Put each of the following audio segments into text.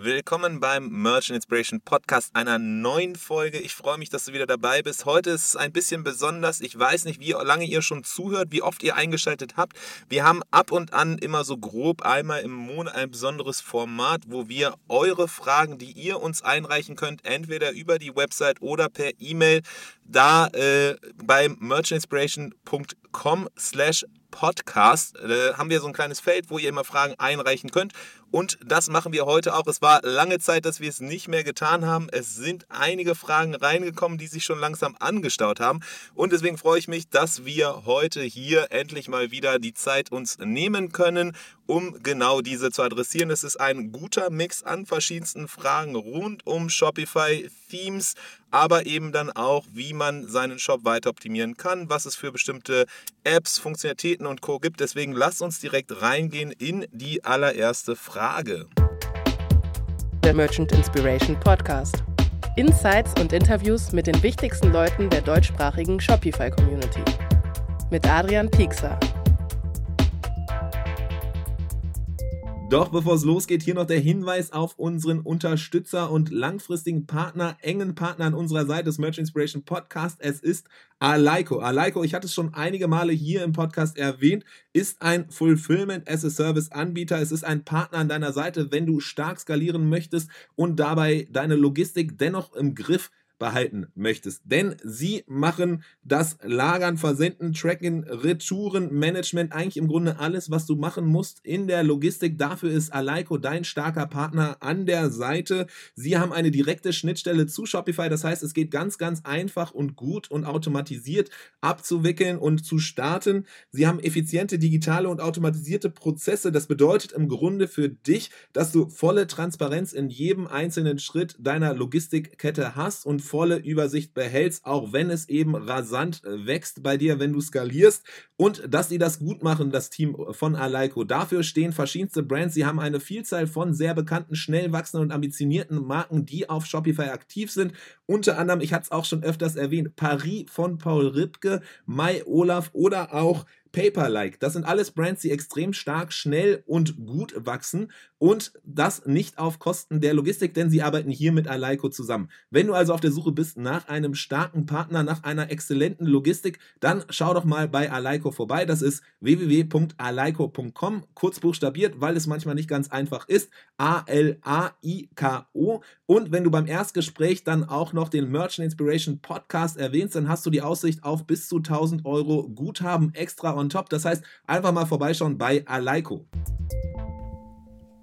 willkommen beim Merchant Inspiration Podcast, einer neuen Folge. Ich freue mich, dass du wieder dabei bist. Heute ist es ein bisschen besonders. Ich weiß nicht, wie lange ihr schon zuhört, wie oft ihr eingeschaltet habt. Wir haben ab und an immer so grob einmal im Monat ein besonderes Format, wo wir eure Fragen, die ihr uns einreichen könnt, entweder über die Website oder per E-Mail, da äh, beim merchantinspiration.com slash Podcast äh, haben wir so ein kleines Feld, wo ihr immer Fragen einreichen könnt. Und das machen wir heute auch. Es war lange Zeit, dass wir es nicht mehr getan haben. Es sind einige Fragen reingekommen, die sich schon langsam angestaut haben. Und deswegen freue ich mich, dass wir heute hier endlich mal wieder die Zeit uns nehmen können, um genau diese zu adressieren. Es ist ein guter Mix an verschiedensten Fragen rund um Shopify, Themes, aber eben dann auch, wie man seinen Shop weiter optimieren kann, was es für bestimmte Apps, Funktionalitäten und Co. gibt. Deswegen lasst uns direkt reingehen in die allererste Frage. Der Merchant Inspiration Podcast. Insights und Interviews mit den wichtigsten Leuten der deutschsprachigen Shopify-Community. Mit Adrian Piekser. Doch bevor es losgeht, hier noch der Hinweis auf unseren Unterstützer und langfristigen Partner, engen Partner an unserer Seite des Merch Inspiration Podcast. Es ist Alaiko. Alaiko, ich hatte es schon einige Male hier im Podcast erwähnt, ist ein Fulfillment as a Service Anbieter. Es ist ein Partner an deiner Seite, wenn du stark skalieren möchtest und dabei deine Logistik dennoch im Griff behalten möchtest. Denn sie machen das Lagern, Versenden, Tracken, Retouren, Management, eigentlich im Grunde alles, was du machen musst in der Logistik. Dafür ist Alaiko dein starker Partner an der Seite. Sie haben eine direkte Schnittstelle zu Shopify. Das heißt, es geht ganz, ganz einfach und gut und automatisiert abzuwickeln und zu starten. Sie haben effiziente digitale und automatisierte Prozesse. Das bedeutet im Grunde für dich, dass du volle Transparenz in jedem einzelnen Schritt deiner Logistikkette hast und volle Übersicht behältst, auch wenn es eben rasant äh, wächst bei dir, wenn du skalierst. Und dass sie das gut machen, das Team von Alaiko. Dafür stehen verschiedenste Brands. Sie haben eine Vielzahl von sehr bekannten, schnell wachsenden und ambitionierten Marken, die auf Shopify aktiv sind. Unter anderem, ich hatte es auch schon öfters erwähnt, Paris von Paul Ripke, Mai Olaf oder auch Paper-like. Das sind alles Brands, die extrem stark, schnell und gut wachsen und das nicht auf Kosten der Logistik, denn sie arbeiten hier mit Alaiko zusammen. Wenn du also auf der Suche bist nach einem starken Partner, nach einer exzellenten Logistik, dann schau doch mal bei Alaiko vorbei. Das ist www.alaiko.com, kurz buchstabiert, weil es manchmal nicht ganz einfach ist. A-L-A-I-K-O. Und wenn du beim Erstgespräch dann auch noch den Merchant Inspiration Podcast erwähnst, dann hast du die Aussicht auf bis zu 1000 Euro Guthaben extra on top. Das heißt, einfach mal vorbeischauen bei Alaiko.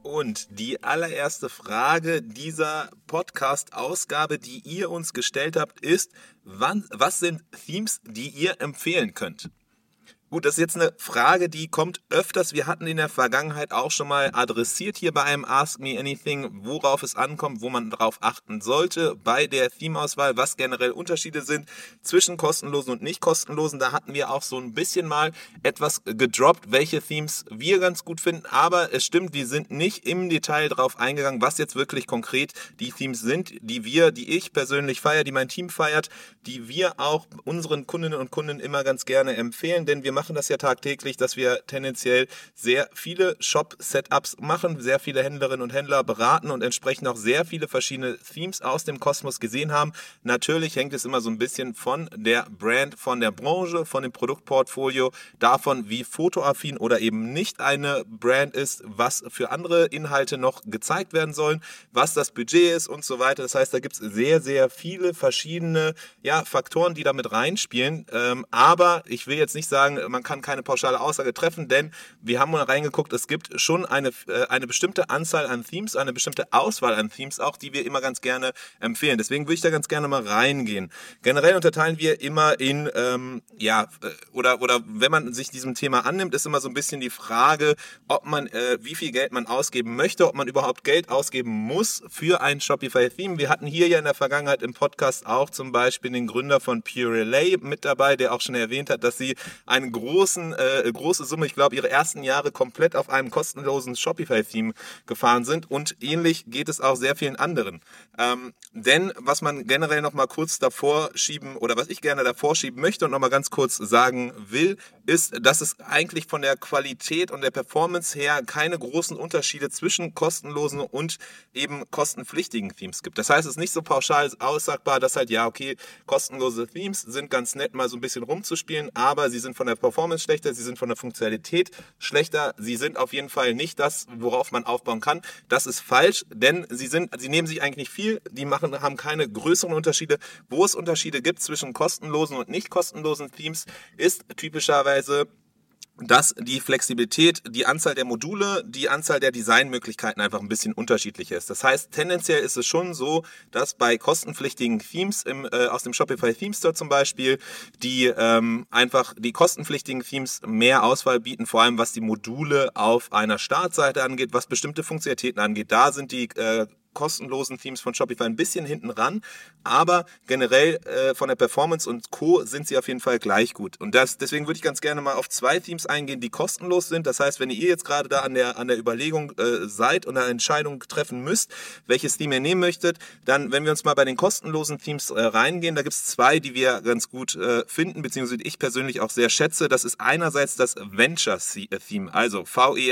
Und die allererste Frage dieser Podcast-Ausgabe, die ihr uns gestellt habt, ist, wann, was sind Themes, die ihr empfehlen könnt? Gut, das ist jetzt eine Frage, die kommt öfters. Wir hatten in der Vergangenheit auch schon mal adressiert hier bei einem Ask Me Anything, worauf es ankommt, wo man darauf achten sollte bei der Theme-Auswahl, was generell Unterschiede sind zwischen kostenlosen und nicht kostenlosen. Da hatten wir auch so ein bisschen mal etwas gedroppt, welche Themes wir ganz gut finden. Aber es stimmt, wir sind nicht im Detail darauf eingegangen, was jetzt wirklich konkret die Themes sind, die wir, die ich persönlich feiere, die mein Team feiert, die wir auch unseren Kundinnen und Kunden immer ganz gerne empfehlen, denn wir machen machen das ja tagtäglich, dass wir tendenziell sehr viele Shop-Setups machen, sehr viele Händlerinnen und Händler beraten und entsprechend auch sehr viele verschiedene Themes aus dem Kosmos gesehen haben. Natürlich hängt es immer so ein bisschen von der Brand, von der Branche, von dem Produktportfolio, davon, wie fotoaffin oder eben nicht eine Brand ist, was für andere Inhalte noch gezeigt werden sollen, was das Budget ist und so weiter. Das heißt, da gibt es sehr, sehr viele verschiedene ja, Faktoren, die damit reinspielen. Ähm, aber ich will jetzt nicht sagen, man kann keine pauschale Aussage treffen, denn wir haben mal reingeguckt, es gibt schon eine, äh, eine bestimmte Anzahl an Themes, eine bestimmte Auswahl an Themes auch, die wir immer ganz gerne empfehlen. Deswegen würde ich da ganz gerne mal reingehen. Generell unterteilen wir immer in, ähm, ja, äh, oder, oder wenn man sich diesem Thema annimmt, ist immer so ein bisschen die Frage, ob man, äh, wie viel Geld man ausgeben möchte, ob man überhaupt Geld ausgeben muss für ein Shopify-Theme. Wir hatten hier ja in der Vergangenheit im Podcast auch zum Beispiel den Gründer von Pure Relay mit dabei, der auch schon erwähnt hat, dass sie einen großen, äh, große Summe, ich glaube, ihre ersten Jahre komplett auf einem kostenlosen Shopify-Theme gefahren sind. Und ähnlich geht es auch sehr vielen anderen. Ähm, denn was man generell noch mal kurz davor schieben oder was ich gerne davor schieben möchte und noch mal ganz kurz sagen will, ist, dass es eigentlich von der Qualität und der Performance her keine großen Unterschiede zwischen kostenlosen und eben kostenpflichtigen Themes gibt. Das heißt, es ist nicht so pauschal aussagbar, dass halt, ja, okay, kostenlose Themes sind ganz nett, mal so ein bisschen rumzuspielen, aber sie sind von der Performance schlechter, sie sind von der Funktionalität schlechter, sie sind auf jeden Fall nicht das, worauf man aufbauen kann. Das ist falsch, denn sie sind, sie nehmen sich eigentlich nicht viel, die machen, haben keine größeren Unterschiede. Wo es Unterschiede gibt zwischen kostenlosen und nicht kostenlosen Themes, ist typischerweise dass die Flexibilität, die Anzahl der Module, die Anzahl der Designmöglichkeiten einfach ein bisschen unterschiedlich ist. Das heißt, tendenziell ist es schon so, dass bei kostenpflichtigen Themes im, äh, aus dem Shopify Theme Store zum Beispiel, die ähm, einfach die kostenpflichtigen Themes mehr Auswahl bieten, vor allem was die Module auf einer Startseite angeht, was bestimmte Funktionalitäten angeht. Da sind die äh, kostenlosen Themes von Shopify ein bisschen hinten ran, aber generell äh, von der Performance und Co. sind sie auf jeden Fall gleich gut. Und das, deswegen würde ich ganz gerne mal auf zwei Themes eingehen, die kostenlos sind. Das heißt, wenn ihr jetzt gerade da an der, an der Überlegung äh, seid und eine Entscheidung treffen müsst, welches Theme ihr nehmen möchtet, dann, wenn wir uns mal bei den kostenlosen Themes äh, reingehen, da gibt es zwei, die wir ganz gut äh, finden, beziehungsweise ich persönlich auch sehr schätze. Das ist einerseits das Venture Theme, also V-E-N-T-U-R-I.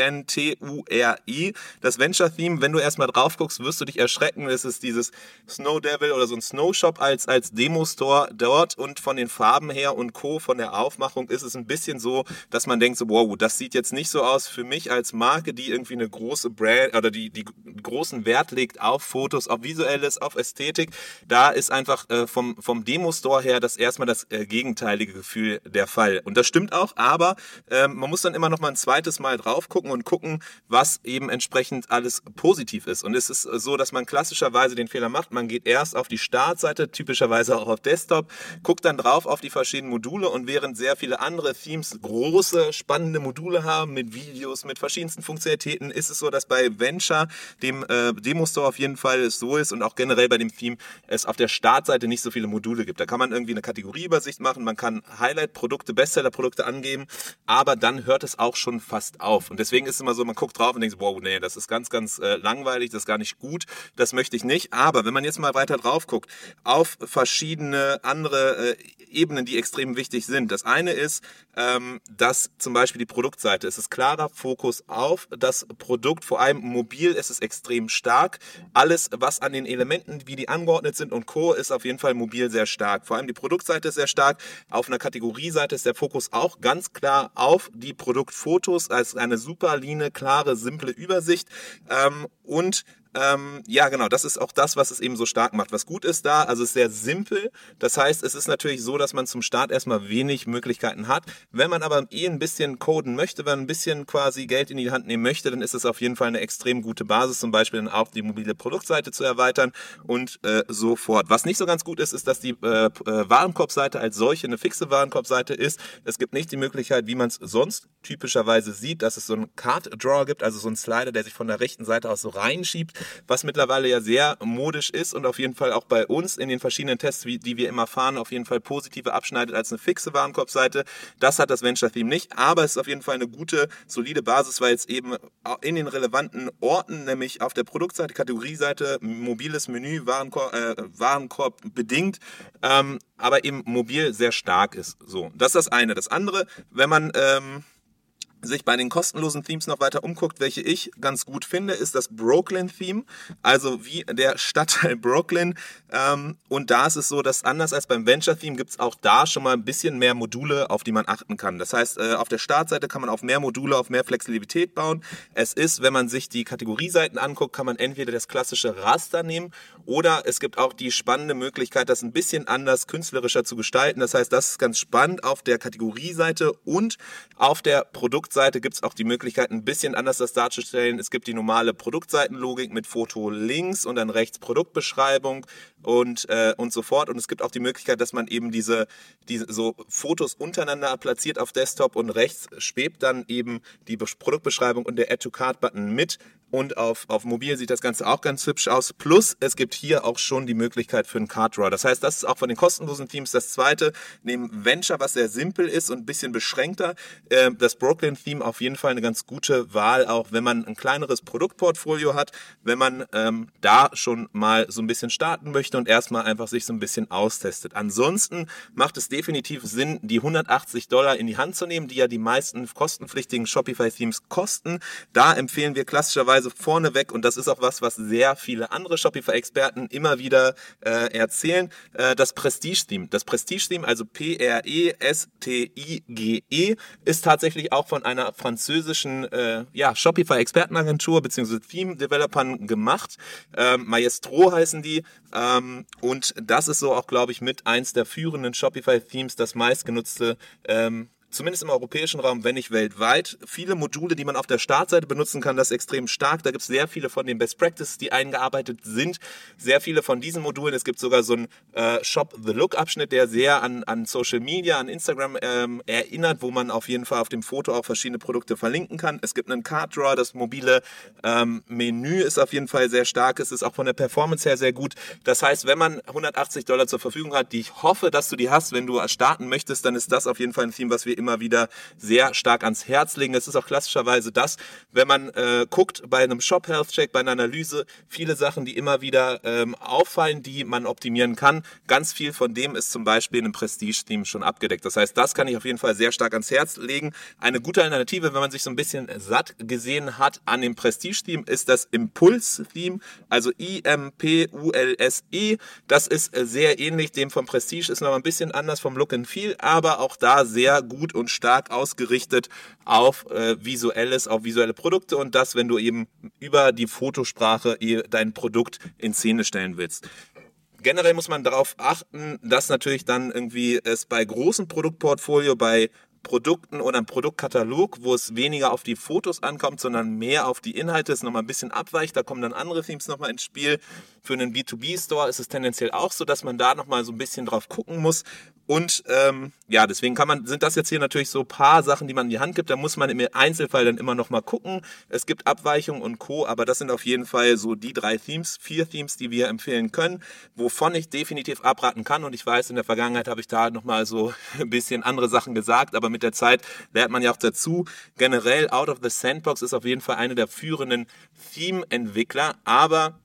Das Venture Theme, wenn du erstmal drauf guckst, wirst du dich erschrecken. Es ist dieses Snow Devil oder so ein Snow Shop als, als Demo-Store dort und von den Farben her und Co. von der Aufmachung ist es ein bisschen so, dass man denkt so, wow, das sieht jetzt nicht so aus für mich als Marke, die irgendwie eine große Brand oder die, die großen Wert legt auf Fotos, auf Visuelles, auf Ästhetik. Da ist einfach äh, vom, vom Demo-Store her das erstmal das äh, gegenteilige Gefühl der Fall. Und das stimmt auch, aber äh, man muss dann immer noch mal ein zweites Mal drauf gucken und gucken, was eben entsprechend alles positiv ist. Und es ist so, dass man klassischerweise den Fehler macht. Man geht erst auf die Startseite, typischerweise auch auf Desktop, guckt dann drauf auf die verschiedenen Module und während sehr viele andere Themes große, spannende Module haben mit Videos, mit verschiedensten Funktionalitäten, ist es so, dass bei Venture, dem äh, Demo-Store auf jeden Fall es so ist und auch generell bei dem Theme es auf der Startseite nicht so viele Module gibt. Da kann man irgendwie eine Kategorieübersicht machen, man kann Highlight-Produkte, Bestseller-Produkte angeben, aber dann hört es auch schon fast auf. Und deswegen ist es immer so, man guckt drauf und denkt, wow, nee, das ist ganz, ganz äh, langweilig, das ist gar nicht gut das möchte ich nicht. Aber wenn man jetzt mal weiter drauf guckt, auf verschiedene andere äh, Ebenen, die extrem wichtig sind. Das eine ist, ähm, dass zum Beispiel die Produktseite, es ist klarer Fokus auf das Produkt, vor allem mobil ist es extrem stark. Alles, was an den Elementen, wie die angeordnet sind und Co., ist auf jeden Fall mobil sehr stark. Vor allem die Produktseite ist sehr stark. Auf einer Kategorieseite ist der Fokus auch ganz klar auf die Produktfotos als eine super line, klare, simple Übersicht. Ähm, und ähm, ja, genau, das ist auch das, was es eben so stark macht. Was gut ist da, also es ist sehr simpel. Das heißt, es ist natürlich so, dass man zum Start erstmal wenig Möglichkeiten hat. Wenn man aber eh ein bisschen coden möchte, wenn man ein bisschen quasi Geld in die Hand nehmen möchte, dann ist es auf jeden Fall eine extrem gute Basis, zum Beispiel dann auch die mobile Produktseite zu erweitern und äh, so fort. Was nicht so ganz gut ist, ist, dass die äh, äh Warenkorbseite als solche eine fixe Warenkorbseite ist. Es gibt nicht die Möglichkeit, wie man es sonst typischerweise sieht, dass es so einen Card Drawer gibt, also so einen Slider, der sich von der rechten Seite aus so reinschiebt was mittlerweile ja sehr modisch ist und auf jeden Fall auch bei uns in den verschiedenen Tests, die wir immer fahren, auf jeden Fall positiver abschneidet als eine fixe Warenkorbseite. Das hat das Venture Theme nicht, aber es ist auf jeden Fall eine gute, solide Basis, weil es eben in den relevanten Orten, nämlich auf der Produktseite, Kategorieseite, mobiles Menü, Warenkorb, äh, Warenkorb bedingt, ähm, aber eben mobil sehr stark ist. So, das ist das eine. Das andere, wenn man ähm, sich bei den kostenlosen Themes noch weiter umguckt, welche ich ganz gut finde, ist das Brooklyn-Theme, also wie der Stadtteil Brooklyn. Ähm, und da ist es so, dass anders als beim Venture-Theme gibt es auch da schon mal ein bisschen mehr Module, auf die man achten kann. Das heißt, äh, auf der Startseite kann man auf mehr Module, auf mehr Flexibilität bauen. Es ist, wenn man sich die Kategorieseiten anguckt, kann man entweder das klassische Raster nehmen oder es gibt auch die spannende Möglichkeit, das ein bisschen anders, künstlerischer zu gestalten. Das heißt, das ist ganz spannend auf der Kategorieseite und auf der Produkt Produktseite gibt es auch die Möglichkeit, ein bisschen anders das darzustellen. Es gibt die normale Produktseitenlogik mit Foto links und dann rechts Produktbeschreibung und, äh, und so fort. Und es gibt auch die Möglichkeit, dass man eben diese, diese so Fotos untereinander platziert auf Desktop und rechts schwebt dann eben die Produktbeschreibung und der Add-to-Card-Button mit. Und auf, auf mobil sieht das Ganze auch ganz hübsch aus. Plus, es gibt hier auch schon die Möglichkeit für einen Card Draw. Das heißt, das ist auch von den kostenlosen Teams das zweite. Neben Venture, was sehr simpel ist und ein bisschen beschränkter, äh, das Brooklyn-Theme auf jeden Fall eine ganz gute Wahl, auch wenn man ein kleineres Produktportfolio hat, wenn man ähm, da schon mal so ein bisschen starten möchte und erstmal einfach sich so ein bisschen austestet. Ansonsten macht es definitiv Sinn, die 180 Dollar in die Hand zu nehmen, die ja die meisten kostenpflichtigen Shopify-Themes kosten. Da empfehlen wir klassischerweise vorneweg, und das ist auch was, was sehr viele andere Shopify-Experten immer wieder äh, erzählen, äh, das Prestige-Theme. Das Prestige-Theme, also P-R-E-S-T-I-G-E, e, ist tatsächlich auch von einer französischen äh, ja, Shopify-Expertenagentur bzw. Theme-Developern gemacht. Ähm, Maestro heißen die. Ähm, und das ist so auch, glaube ich, mit eins der führenden Shopify-Themes, das meistgenutzte ähm, zumindest im europäischen Raum, wenn nicht weltweit, viele Module, die man auf der Startseite benutzen kann, das ist extrem stark. Da gibt es sehr viele von den Best Practices, die eingearbeitet sind. Sehr viele von diesen Modulen. Es gibt sogar so einen äh, Shop the Look Abschnitt, der sehr an, an Social Media, an Instagram ähm, erinnert, wo man auf jeden Fall auf dem Foto auch verschiedene Produkte verlinken kann. Es gibt einen Card Draw, das mobile ähm, Menü ist auf jeden Fall sehr stark. Es ist auch von der Performance her sehr gut. Das heißt, wenn man 180 Dollar zur Verfügung hat, die ich hoffe, dass du die hast, wenn du starten möchtest, dann ist das auf jeden Fall ein Theme, was wir immer wieder sehr stark ans Herz legen. Es ist auch klassischerweise das, wenn man äh, guckt bei einem Shop Health Check, bei einer Analyse, viele Sachen, die immer wieder ähm, auffallen, die man optimieren kann. Ganz viel von dem ist zum Beispiel in einem Prestige-Theme schon abgedeckt. Das heißt, das kann ich auf jeden Fall sehr stark ans Herz legen. Eine gute Alternative, wenn man sich so ein bisschen satt gesehen hat an dem Prestige-Theme, ist das Impuls-Theme, also I-M-P-U-L-S-E. Das ist äh, sehr ähnlich dem vom Prestige, ist noch ein bisschen anders vom Look and Feel, aber auch da sehr gut und stark ausgerichtet auf äh, visuelles, auf visuelle Produkte und das, wenn du eben über die Fotosprache dein Produkt in Szene stellen willst generell muss man darauf achten, dass natürlich dann irgendwie es bei großen Produktportfolio, bei Produkten oder einem Produktkatalog, wo es weniger auf die Fotos ankommt, sondern mehr auf die Inhalte, ist nochmal ein bisschen abweicht. Da kommen dann andere Themes nochmal ins Spiel. Für einen B2B-Store ist es tendenziell auch so, dass man da nochmal so ein bisschen drauf gucken muss. Und ähm, ja, deswegen kann man, sind das jetzt hier natürlich so paar Sachen, die man in die Hand gibt. Da muss man im Einzelfall dann immer nochmal gucken. Es gibt Abweichungen und Co., aber das sind auf jeden Fall so die drei Themes, vier Themes, die wir empfehlen können, wovon ich definitiv abraten kann. Und ich weiß, in der Vergangenheit habe ich da nochmal so ein bisschen andere Sachen gesagt, aber mit der Zeit lernt man ja auch dazu. Generell, Out of the Sandbox ist auf jeden Fall eine der führenden Theme-Entwickler, aber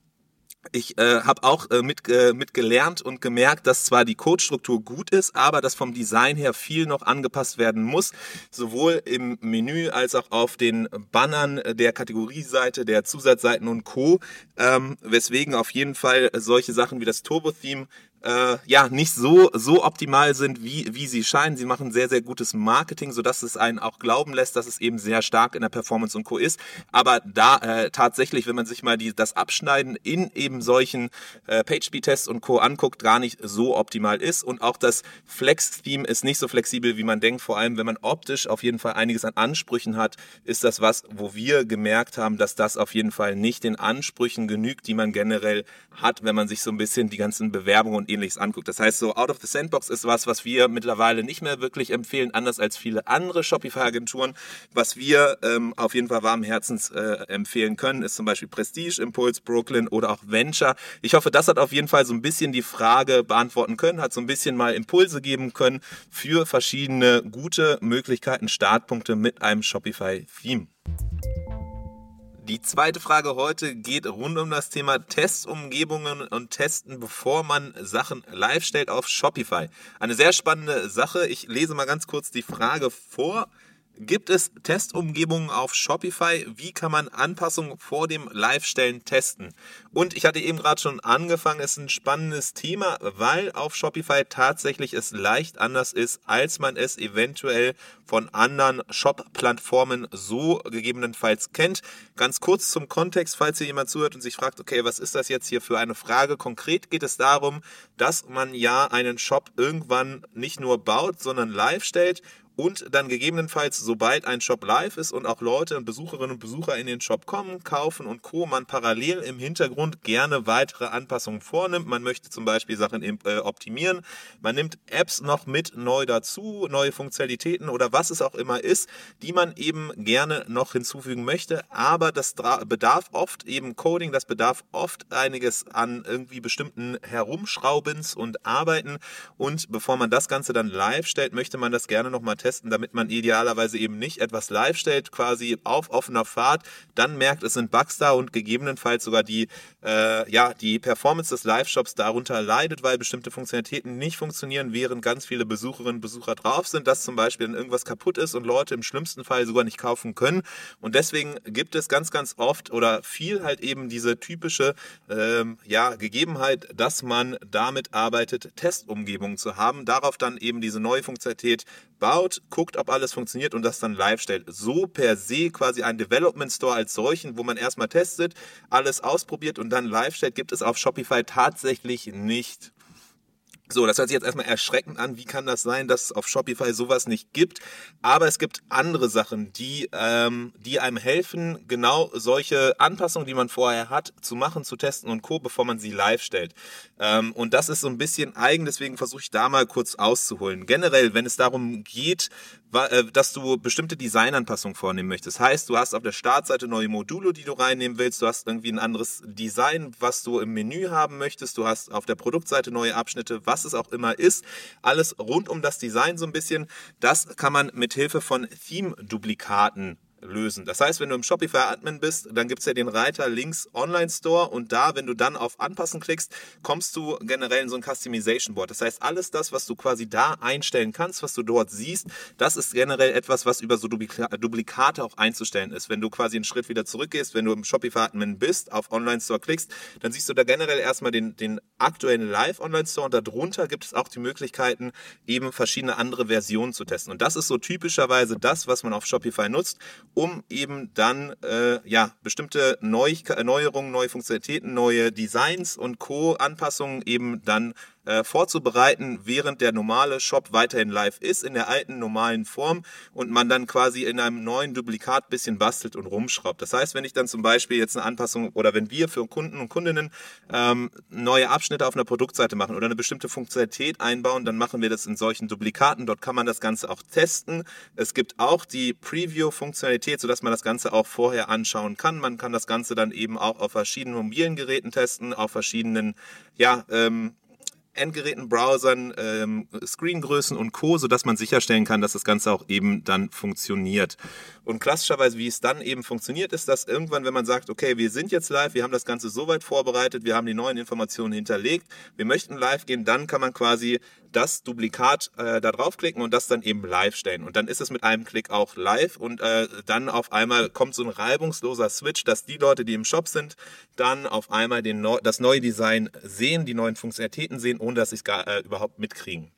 ich äh, habe auch äh, mit, äh, mit gelernt und gemerkt, dass zwar die Codestruktur gut ist, aber dass vom Design her viel noch angepasst werden muss, sowohl im Menü als auch auf den Bannern der Kategorieseite, der Zusatzseiten und Co. Ähm, weswegen auf jeden Fall solche Sachen wie das Turbo-Theme äh, ja nicht so so optimal sind, wie wie sie scheinen. Sie machen sehr sehr gutes Marketing, so dass es einen auch glauben lässt, dass es eben sehr stark in der Performance und Co ist. Aber da äh, tatsächlich, wenn man sich mal die das Abschneiden in eben solchen äh, PageSpeed-Tests und Co anguckt, gar nicht so optimal ist und auch das Flex-Theme ist nicht so flexibel, wie man denkt. Vor allem, wenn man optisch auf jeden Fall einiges an Ansprüchen hat, ist das was, wo wir gemerkt haben, dass das auf jeden Fall nicht den Ansprüchen genügt, die man generell hat, wenn man sich so ein bisschen die ganzen Bewerbungen und ähnliches anguckt. Das heißt, so Out of the Sandbox ist was, was wir mittlerweile nicht mehr wirklich empfehlen, anders als viele andere Shopify-Agenturen. Was wir ähm, auf jeden Fall warm Herzens äh, empfehlen können, ist zum Beispiel Prestige, Impulse, Brooklyn oder auch Venture. Ich hoffe, das hat auf jeden Fall so ein bisschen die Frage beantworten können, hat so ein bisschen mal Impulse geben können für verschiedene gute Möglichkeiten, Startpunkte mit einem Shopify-Theme. Die zweite Frage heute geht rund um das Thema Testumgebungen und Testen, bevor man Sachen live stellt auf Shopify. Eine sehr spannende Sache. Ich lese mal ganz kurz die Frage vor. Gibt es Testumgebungen auf Shopify? Wie kann man Anpassungen vor dem Live-Stellen testen? Und ich hatte eben gerade schon angefangen, es ist ein spannendes Thema, weil auf Shopify tatsächlich es leicht anders ist, als man es eventuell von anderen Shop-Plattformen so gegebenenfalls kennt. Ganz kurz zum Kontext, falls hier jemand zuhört und sich fragt, okay, was ist das jetzt hier für eine Frage? Konkret geht es darum, dass man ja einen Shop irgendwann nicht nur baut, sondern live stellt und dann gegebenenfalls, sobald ein Shop live ist und auch Leute und Besucherinnen und Besucher in den Shop kommen, kaufen und Co., man parallel im Hintergrund gerne weitere Anpassungen vornimmt. Man möchte zum Beispiel Sachen äh, optimieren. Man nimmt Apps noch mit neu dazu, neue Funktionalitäten oder was es auch immer ist, die man eben gerne noch hinzufügen möchte. Aber das bedarf oft eben Coding, das bedarf oft einiges an irgendwie bestimmten Herumschraubens und Arbeiten. Und bevor man das Ganze dann live stellt, möchte man das gerne nochmal testen, damit man idealerweise eben nicht etwas live stellt, quasi auf offener Fahrt, dann merkt, es sind Bugs da und gegebenenfalls sogar die, äh, ja, die Performance des Live-Shops darunter leidet, weil bestimmte Funktionalitäten nicht funktionieren, während ganz viele Besucherinnen und Besucher drauf sind, dass zum Beispiel dann irgendwas kaputt ist und Leute im schlimmsten Fall sogar nicht kaufen können. Und deswegen gibt es ganz, ganz oft oder viel halt eben diese typische ähm, ja, Gegebenheit, dass man damit arbeitet, Testumgebungen zu haben, darauf dann eben diese neue Funktionalität baut, guckt, ob alles funktioniert und das dann live stellt. So per se quasi ein Development Store als solchen, wo man erstmal testet, alles ausprobiert und dann live stellt, gibt es auf Shopify tatsächlich nicht. So, das hört sich jetzt erstmal erschreckend an. Wie kann das sein, dass es auf Shopify sowas nicht gibt? Aber es gibt andere Sachen, die, ähm, die einem helfen, genau solche Anpassungen, die man vorher hat, zu machen, zu testen und Co., bevor man sie live stellt. Ähm, und das ist so ein bisschen eigen, deswegen versuche ich da mal kurz auszuholen. Generell, wenn es darum geht, dass du bestimmte Designanpassungen vornehmen möchtest. Heißt, du hast auf der Startseite neue Module, die du reinnehmen willst, du hast irgendwie ein anderes Design, was du im Menü haben möchtest, du hast auf der Produktseite neue Abschnitte, was es auch immer ist. Alles rund um das Design so ein bisschen. Das kann man mit Hilfe von Theme-Duplikaten lösen. Das heißt, wenn du im Shopify-Admin bist, dann gibt es ja den Reiter links Online Store und da, wenn du dann auf Anpassen klickst, kommst du generell in so ein Customization Board. Das heißt, alles das, was du quasi da einstellen kannst, was du dort siehst, das ist generell etwas, was über so Duplikate auch einzustellen ist. Wenn du quasi einen Schritt wieder zurückgehst, wenn du im Shopify-Admin bist, auf Online Store klickst, dann siehst du da generell erstmal den, den aktuellen Live Online Store und darunter gibt es auch die Möglichkeiten, eben verschiedene andere Versionen zu testen. Und das ist so typischerweise das, was man auf Shopify nutzt um eben dann äh, ja bestimmte Neu Neuerungen, neue Funktionalitäten, neue Designs und Co-Anpassungen eben dann äh, vorzubereiten, während der normale Shop weiterhin live ist, in der alten normalen Form und man dann quasi in einem neuen Duplikat bisschen bastelt und rumschraubt. Das heißt, wenn ich dann zum Beispiel jetzt eine Anpassung oder wenn wir für Kunden und Kundinnen ähm, neue Abschnitte auf einer Produktseite machen oder eine bestimmte Funktionalität einbauen, dann machen wir das in solchen Duplikaten. Dort kann man das Ganze auch testen. Es gibt auch die Preview-Funktionalität, sodass man das Ganze auch vorher anschauen kann. Man kann das Ganze dann eben auch auf verschiedenen mobilen Geräten testen, auf verschiedenen ja, ähm, Endgeräten, Browsern, ähm, Screengrößen und Co., sodass man sicherstellen kann, dass das Ganze auch eben dann funktioniert. Und klassischerweise, wie es dann eben funktioniert, ist, dass irgendwann, wenn man sagt, okay, wir sind jetzt live, wir haben das Ganze soweit vorbereitet, wir haben die neuen Informationen hinterlegt, wir möchten live gehen, dann kann man quasi das Duplikat äh, da draufklicken und das dann eben live stellen. Und dann ist es mit einem Klick auch live und äh, dann auf einmal kommt so ein reibungsloser Switch, dass die Leute, die im Shop sind, dann auf einmal den, das neue Design sehen, die neuen Funktionalitäten sehen, ohne dass sie es gar äh, überhaupt mitkriegen.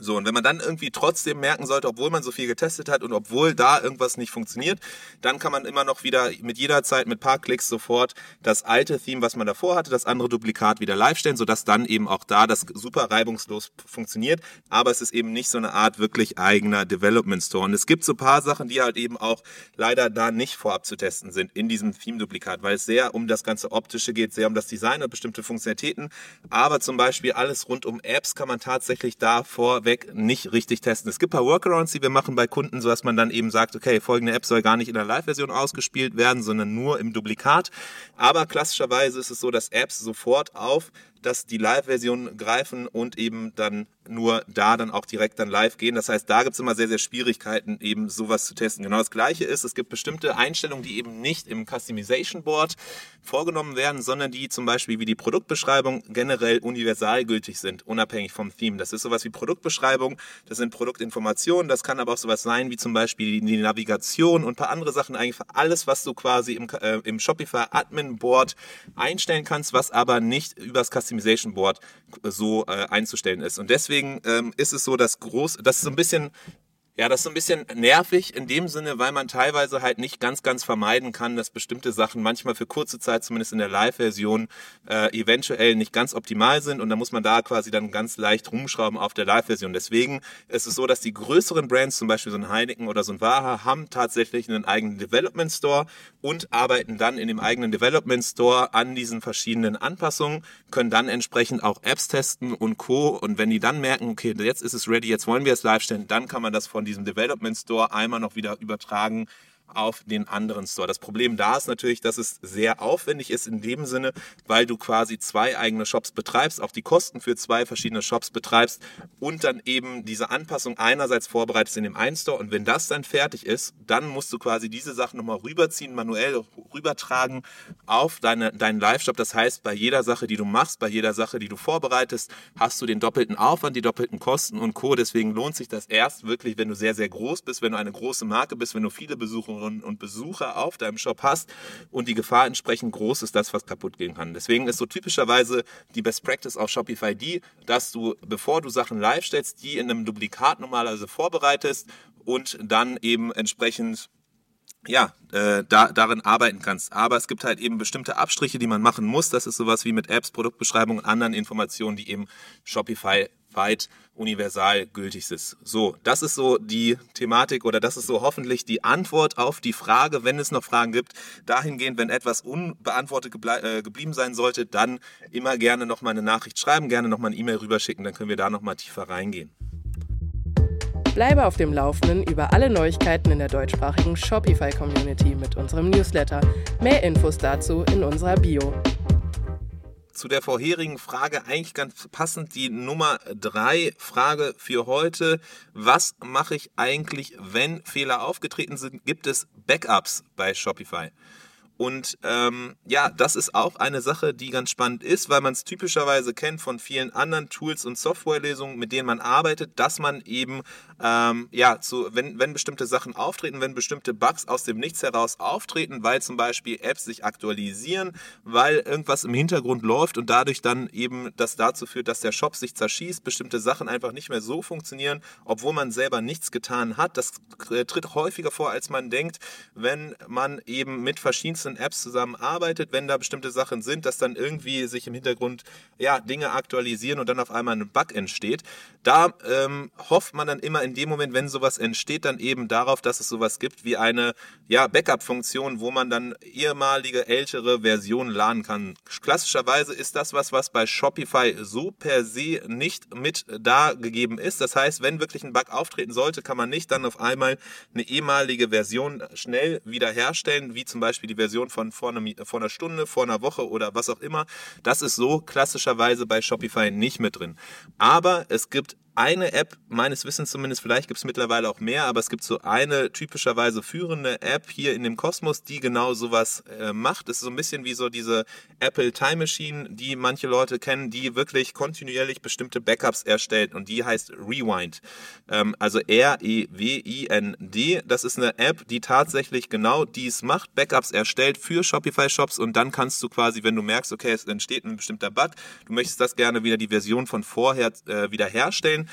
So, und wenn man dann irgendwie trotzdem merken sollte, obwohl man so viel getestet hat und obwohl da irgendwas nicht funktioniert, dann kann man immer noch wieder mit jeder Zeit mit paar Klicks sofort das alte Theme, was man davor hatte, das andere Duplikat wieder live stellen, sodass dann eben auch da das super reibungslos funktioniert. Aber es ist eben nicht so eine Art wirklich eigener Development Store. Und es gibt so paar Sachen, die halt eben auch leider da nicht vorab zu testen sind in diesem Theme-Duplikat, weil es sehr um das ganze Optische geht, sehr um das Design und bestimmte Funktionalitäten. Aber zum Beispiel alles rund um Apps kann man tatsächlich da vorweg weg nicht richtig testen. Es gibt ein paar Workarounds, die wir machen bei Kunden, so dass man dann eben sagt, okay, folgende App soll gar nicht in der Live-Version ausgespielt werden, sondern nur im Duplikat. Aber klassischerweise ist es so, dass Apps sofort auf dass die Live-Version greifen und eben dann nur da dann auch direkt dann live gehen. Das heißt, da gibt es immer sehr, sehr Schwierigkeiten, eben sowas zu testen. Genau das Gleiche ist, es gibt bestimmte Einstellungen, die eben nicht im Customization Board vorgenommen werden, sondern die zum Beispiel wie die Produktbeschreibung generell universal gültig sind, unabhängig vom Theme. Das ist sowas wie Produktbeschreibung, das sind Produktinformationen, das kann aber auch sowas sein wie zum Beispiel die Navigation und ein paar andere Sachen, eigentlich alles, was du quasi im, äh, im Shopify Admin Board einstellen kannst, was aber nicht übers Customization Board so äh, einzustellen ist. Und deswegen ähm, ist es so, dass groß, das ist so ein bisschen Ja, das ist so ein bisschen nervig in dem Sinne, weil man teilweise halt nicht ganz, ganz vermeiden kann, dass bestimmte Sachen manchmal für kurze Zeit, zumindest in der Live-Version, äh, eventuell nicht ganz optimal sind und da muss man da quasi dann ganz leicht rumschrauben auf der Live-Version. Deswegen ist es so, dass die größeren Brands, zum Beispiel so ein Heineken oder so ein Waha, haben tatsächlich einen eigenen Development Store und arbeiten dann in dem eigenen Development Store an diesen verschiedenen Anpassungen, können dann entsprechend auch Apps testen und Co. Und wenn die dann merken, okay, jetzt ist es ready, jetzt wollen wir es live stellen, dann kann man das von diesem Development Store einmal noch wieder übertragen auf den anderen Store. Das Problem da ist natürlich, dass es sehr aufwendig ist in dem Sinne, weil du quasi zwei eigene Shops betreibst, auch die Kosten für zwei verschiedene Shops betreibst und dann eben diese Anpassung einerseits vorbereitest in dem einen Store und wenn das dann fertig ist, dann musst du quasi diese Sachen nochmal rüberziehen, manuell rübertragen auf deine, deinen Live-Shop. Das heißt, bei jeder Sache, die du machst, bei jeder Sache, die du vorbereitest, hast du den doppelten Aufwand, die doppelten Kosten und Co. Deswegen lohnt sich das erst wirklich, wenn du sehr, sehr groß bist, wenn du eine große Marke bist, wenn du viele Besucher Besucherinnen und Besucher auf deinem Shop hast und die Gefahr entsprechend groß ist, dass was kaputt gehen kann. Deswegen ist so typischerweise die Best Practice auf Shopify die, dass du, bevor du Sachen live stellst, die in einem Duplikat normalerweise vorbereitest und dann eben entsprechend ja, äh, da, darin arbeiten kannst. Aber es gibt halt eben bestimmte Abstriche, die man machen muss. Das ist sowas wie mit Apps, Produktbeschreibungen, anderen Informationen, die eben Shopify weit universal gültig ist. So, das ist so die Thematik oder das ist so hoffentlich die Antwort auf die Frage, wenn es noch Fragen gibt. Dahingehend, wenn etwas unbeantwortet äh, geblieben sein sollte, dann immer gerne noch mal eine Nachricht schreiben, gerne noch mal eine E-Mail rüberschicken, dann können wir da noch mal tiefer reingehen. Bleibe auf dem Laufenden über alle Neuigkeiten in der deutschsprachigen Shopify-Community mit unserem Newsletter. Mehr Infos dazu in unserer Bio zu der vorherigen Frage eigentlich ganz passend die Nummer drei Frage für heute. Was mache ich eigentlich, wenn Fehler aufgetreten sind? Gibt es Backups bei Shopify? Und ähm, ja, das ist auch eine Sache, die ganz spannend ist, weil man es typischerweise kennt von vielen anderen Tools und Softwarelösungen, mit denen man arbeitet, dass man eben ähm, ja, zu, wenn, wenn bestimmte Sachen auftreten, wenn bestimmte Bugs aus dem Nichts heraus auftreten, weil zum Beispiel Apps sich aktualisieren, weil irgendwas im Hintergrund läuft und dadurch dann eben das dazu führt, dass der Shop sich zerschießt, bestimmte Sachen einfach nicht mehr so funktionieren, obwohl man selber nichts getan hat. Das äh, tritt häufiger vor, als man denkt, wenn man eben mit verschiedensten einzelnen Apps zusammenarbeitet, wenn da bestimmte Sachen sind, dass dann irgendwie sich im Hintergrund ja, Dinge aktualisieren und dann auf einmal ein Bug entsteht. Da ähm, hofft man dann immer in dem Moment, wenn sowas entsteht, dann eben darauf, dass es sowas gibt wie eine ja, Backup-Funktion, wo man dann ehemalige ältere Versionen laden kann. Klassischerweise ist das was, was bei Shopify so per se nicht mit da gegeben ist. Das heißt, wenn wirklich ein Bug auftreten sollte, kann man nicht dann auf einmal eine ehemalige Version schnell wiederherstellen, wie zum Beispiel die Version Version von vor, einem, vor einer Stunde, vor einer Woche oder was auch immer. Das ist so klassischerweise bei Shopify nicht mit drin. Aber es gibt eine App, meines Wissens zumindest, vielleicht gibt es mittlerweile auch mehr, aber es gibt so eine typischerweise führende App hier in dem Kosmos, die genau sowas äh, macht. Es ist so ein bisschen wie so diese Apple Time Machine, die manche Leute kennen, die wirklich kontinuierlich bestimmte Backups erstellt und die heißt Rewind. Ähm, also R-E-W-I-N-D. Das ist eine App, die tatsächlich genau dies macht, Backups erstellt für Shopify Shops und dann kannst du quasi, wenn du merkst, okay, es entsteht ein bestimmter Bug, du möchtest das gerne wieder die Version von vorher äh, wieder herstellen,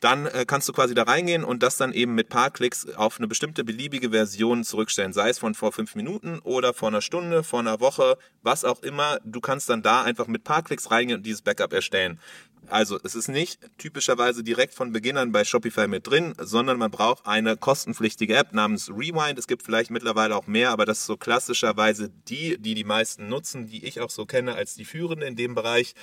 dann äh, kannst du quasi da reingehen und das dann eben mit paar Klicks auf eine bestimmte beliebige Version zurückstellen, sei es von vor fünf Minuten oder vor einer Stunde, vor einer Woche, was auch immer. Du kannst dann da einfach mit paar Klicks reingehen und dieses Backup erstellen. Also es ist nicht typischerweise direkt von Beginnern bei Shopify mit drin, sondern man braucht eine kostenpflichtige App namens Rewind. Es gibt vielleicht mittlerweile auch mehr, aber das ist so klassischerweise die, die die meisten nutzen, die ich auch so kenne als die führende in dem Bereich.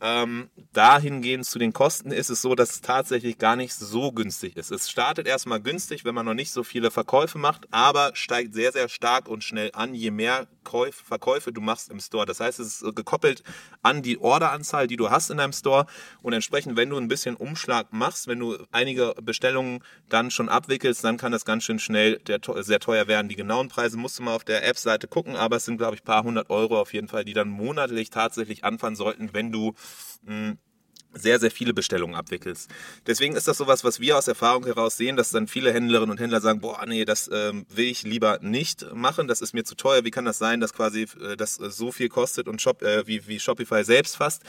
Ähm, dahingehend zu den Kosten ist es so, dass es tatsächlich gar nicht so günstig ist. Es startet erstmal günstig, wenn man noch nicht so viele Verkäufe macht, aber steigt sehr, sehr stark und schnell an, je mehr Käuf, Verkäufe du machst im Store. Das heißt, es ist gekoppelt an die Orderanzahl, die du hast in deinem Store und entsprechend, wenn du ein bisschen Umschlag machst, wenn du einige Bestellungen dann schon abwickelst, dann kann das ganz schön schnell sehr teuer werden. Die genauen Preise musst du mal auf der App-Seite gucken, aber es sind, glaube ich, ein paar hundert Euro auf jeden Fall, die dann monatlich tatsächlich anfangen sollten, wenn du mh, sehr, sehr viele Bestellungen abwickelst. Deswegen ist das sowas, was wir aus Erfahrung heraus sehen, dass dann viele Händlerinnen und Händler sagen, boah, nee, das ähm, will ich lieber nicht machen, das ist mir zu teuer. Wie kann das sein, dass quasi äh, das so viel kostet und Shop, äh, wie, wie Shopify selbst fast?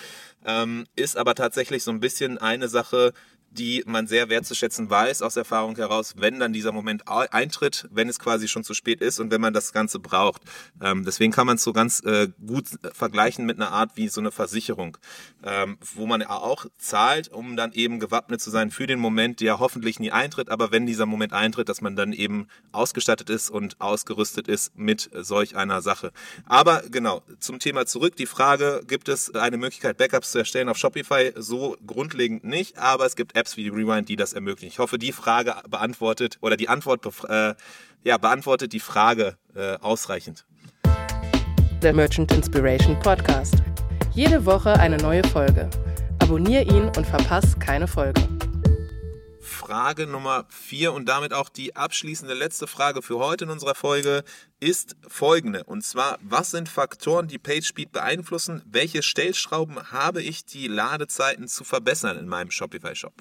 Ähm, ist aber tatsächlich so ein bisschen eine Sache, die man sehr wertzuschätzen weiß aus Erfahrung heraus, wenn dann dieser Moment eintritt, wenn es quasi schon zu spät ist und wenn man das Ganze braucht. Ähm, deswegen kann man es so ganz äh, gut vergleichen mit einer Art wie so eine Versicherung, ähm, wo man auch zahlt, um dann eben gewappnet zu sein für den Moment, der hoffentlich nie eintritt, aber wenn dieser Moment eintritt, dass man dann eben ausgestattet ist und ausgerüstet ist mit solch einer Sache. Aber genau, zum Thema zurück. Die Frage, gibt es eine Möglichkeit, Backups zu erstellen auf Shopify? So grundlegend nicht, aber es gibt Apps wie Rewind, die das ermöglichen. Ich hoffe, die Frage beantwortet oder die Antwort äh, ja, beantwortet die Frage äh, ausreichend. Der Merchant Inspiration Podcast. Jede Woche eine neue Folge. Abonnier ihn und verpass keine Folge. Frage Nummer vier und damit auch die abschließende letzte Frage für heute in unserer Folge ist folgende. Und zwar, was sind Faktoren, die PageSpeed beeinflussen? Welche Stellschrauben habe ich, die Ladezeiten zu verbessern in meinem Shopify-Shop?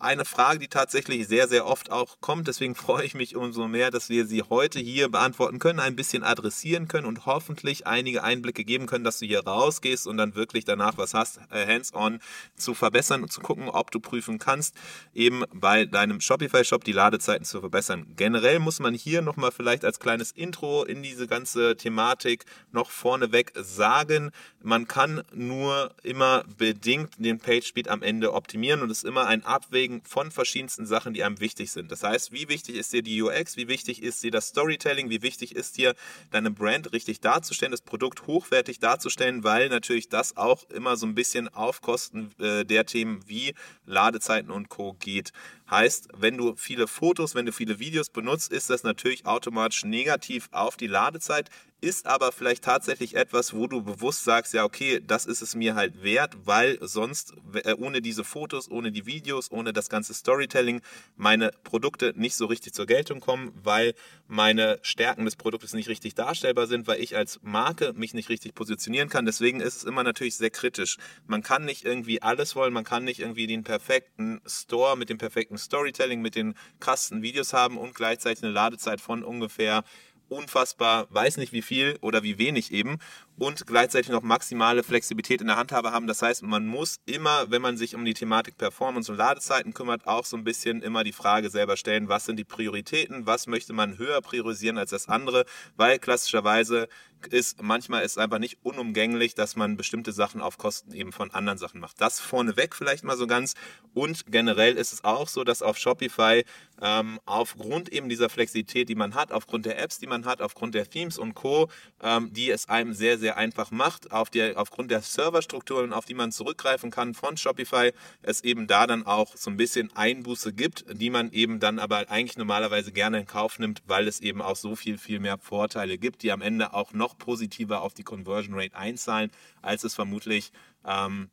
Eine Frage, die tatsächlich sehr, sehr oft auch kommt. Deswegen freue ich mich umso mehr, dass wir sie heute hier beantworten können, ein bisschen adressieren können und hoffentlich einige Einblicke geben können, dass du hier rausgehst und dann wirklich danach was hast, äh, hands-on zu verbessern und zu gucken, ob du prüfen kannst, eben bei deinem Shopify-Shop die Ladezeiten zu verbessern. Generell muss man hier nochmal vielleicht als kleines Intro in diese ganze Thematik noch vorneweg sagen. Man kann nur immer bedingt den Page Speed am Ende optimieren und es ist immer ein Abwägen von verschiedensten Sachen, die einem wichtig sind. Das heißt, wie wichtig ist dir die UX, wie wichtig ist dir das Storytelling, wie wichtig ist dir deine Brand richtig darzustellen, das Produkt hochwertig darzustellen, weil natürlich das auch immer so ein bisschen auf Kosten äh, der Themen wie Ladezeiten und Co. geht. Heißt, wenn du viele Fotos, wenn du viele Videos benutzt, ist das natürlich automatisch negativ auf die Ladezeit ist aber vielleicht tatsächlich etwas, wo du bewusst sagst, ja, okay, das ist es mir halt wert, weil sonst äh, ohne diese Fotos, ohne die Videos, ohne das ganze Storytelling meine Produkte nicht so richtig zur Geltung kommen, weil meine Stärken des Produktes nicht richtig darstellbar sind, weil ich als Marke mich nicht richtig positionieren kann. Deswegen ist es immer natürlich sehr kritisch. Man kann nicht irgendwie alles wollen, man kann nicht irgendwie den perfekten Store mit dem perfekten Storytelling, mit den krassen Videos haben und gleichzeitig eine Ladezeit von ungefähr unfassbar, weiß nicht wie viel oder wie wenig eben und gleichzeitig noch maximale Flexibilität in der Handhabe haben. Das heißt, man muss immer, wenn man sich um die Thematik Performance und Ladezeiten kümmert, auch so ein bisschen immer die Frage selber stellen, was sind die Prioritäten, was möchte man höher priorisieren als das andere, weil klassischerweise ist manchmal ist einfach nicht unumgänglich, dass man bestimmte Sachen auf Kosten eben von anderen Sachen macht. Das vorneweg vielleicht mal so ganz und generell ist es auch so, dass auf Shopify ähm, aufgrund eben dieser Flexibilität, die man hat, aufgrund der Apps, die man hat, aufgrund der Themes und Co., ähm, die es einem sehr, sehr einfach macht, auf der, aufgrund der Serverstrukturen, auf die man zurückgreifen kann von Shopify, es eben da dann auch so ein bisschen Einbuße gibt, die man eben dann aber eigentlich normalerweise gerne in Kauf nimmt, weil es eben auch so viel, viel mehr Vorteile gibt, die am Ende auch noch positiver auf die Conversion Rate einzahlen, als es vermutlich ähm,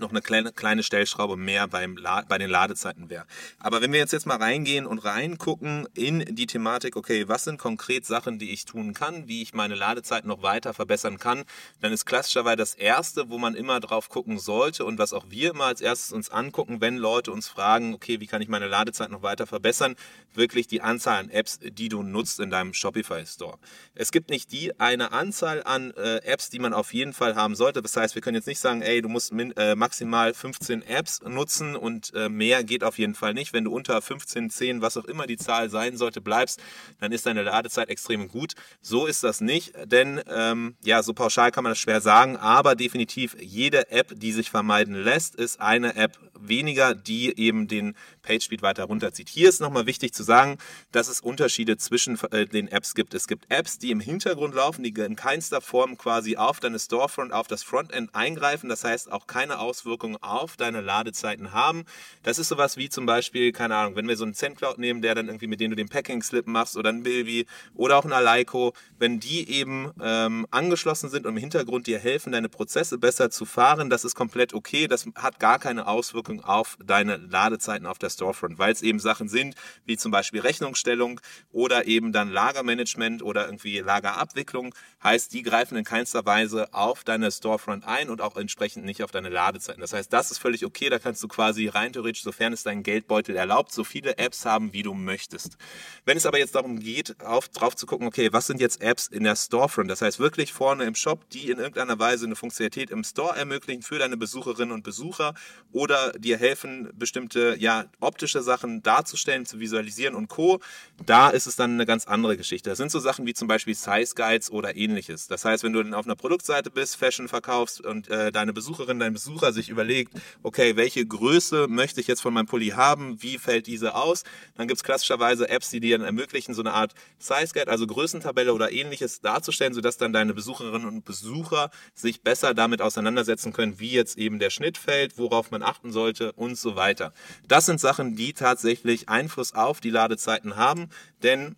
noch eine kleine, kleine Stellschraube mehr beim bei den Ladezeiten wäre. Aber wenn wir jetzt, jetzt mal reingehen und reingucken in die Thematik, okay, was sind konkret Sachen, die ich tun kann, wie ich meine Ladezeiten noch weiter verbessern kann, dann ist klassischerweise das Erste, wo man immer drauf gucken sollte und was auch wir immer als erstes uns angucken, wenn Leute uns fragen, okay, wie kann ich meine Ladezeit noch weiter verbessern, wirklich die Anzahl an Apps, die du nutzt in deinem Shopify Store. Es gibt nicht die eine Anzahl an äh, Apps, die man auf jeden Fall haben sollte. Das heißt, wir können jetzt nicht sagen, ey, du musst min, äh, maximal 15 Apps nutzen und äh, mehr geht auf jeden Fall nicht. Wenn du unter 15, 10, was auch immer die Zahl sein sollte, bleibst, dann ist deine Ladezeit extrem gut. So ist das nicht, denn ähm, ja, so pauschal kann man das schwer sagen, aber definitiv jede App, die sich vermeiden lässt, ist eine App weniger, die eben den PageSpeed weiter runterzieht. Hier ist nochmal wichtig zu sagen, dass es Unterschiede zwischen äh, den Apps gibt. Es gibt Apps, die im Hintergrund laufen, die in keinster Form quasi auf deine Storefront, auf das Frontend eingreifen, das heißt auch keine Auswirkungen Auswirkungen auf deine Ladezeiten haben. Das ist sowas wie zum Beispiel, keine Ahnung, wenn wir so einen ZenCloud nehmen, der dann irgendwie mit dem du den Packing-Slip machst oder ein Bilby oder auch ein Aleiko, wenn die eben ähm, angeschlossen sind und im Hintergrund dir helfen, deine Prozesse besser zu fahren, das ist komplett okay. Das hat gar keine Auswirkung auf deine Ladezeiten auf der Storefront, weil es eben Sachen sind, wie zum Beispiel Rechnungsstellung oder eben dann Lagermanagement oder irgendwie Lagerabwicklung. Heißt, die greifen in keinster Weise auf deine Storefront ein und auch entsprechend nicht auf deine Ladezeiten. Das heißt, das ist völlig okay. Da kannst du quasi rein theoretisch, sofern es dein Geldbeutel erlaubt, so viele Apps haben, wie du möchtest. Wenn es aber jetzt darum geht, auf, drauf zu gucken, okay, was sind jetzt Apps in der Storefront? Das heißt, wirklich vorne im Shop, die in irgendeiner Weise eine Funktionalität im Store ermöglichen für deine Besucherinnen und Besucher oder dir helfen, bestimmte ja, optische Sachen darzustellen, zu visualisieren und Co. Da ist es dann eine ganz andere Geschichte. Das sind so Sachen wie zum Beispiel Size Guides oder ähnliches. Das heißt, wenn du auf einer Produktseite bist, Fashion verkaufst und äh, deine Besucherin, dein Besucher sich überlegt, okay, welche Größe möchte ich jetzt von meinem Pulli haben, wie fällt diese aus, dann gibt es klassischerweise Apps, die dir dann ermöglichen, so eine Art Size Guide, also Größentabelle oder ähnliches darzustellen, sodass dann deine Besucherinnen und Besucher sich besser damit auseinandersetzen können, wie jetzt eben der Schnitt fällt, worauf man achten sollte und so weiter. Das sind Sachen, die tatsächlich Einfluss auf die Ladezeiten haben, denn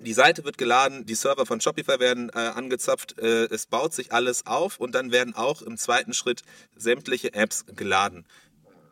die Seite wird geladen, die Server von Shopify werden äh, angezapft, äh, es baut sich alles auf und dann werden auch im zweiten Schritt sämtliche Apps geladen.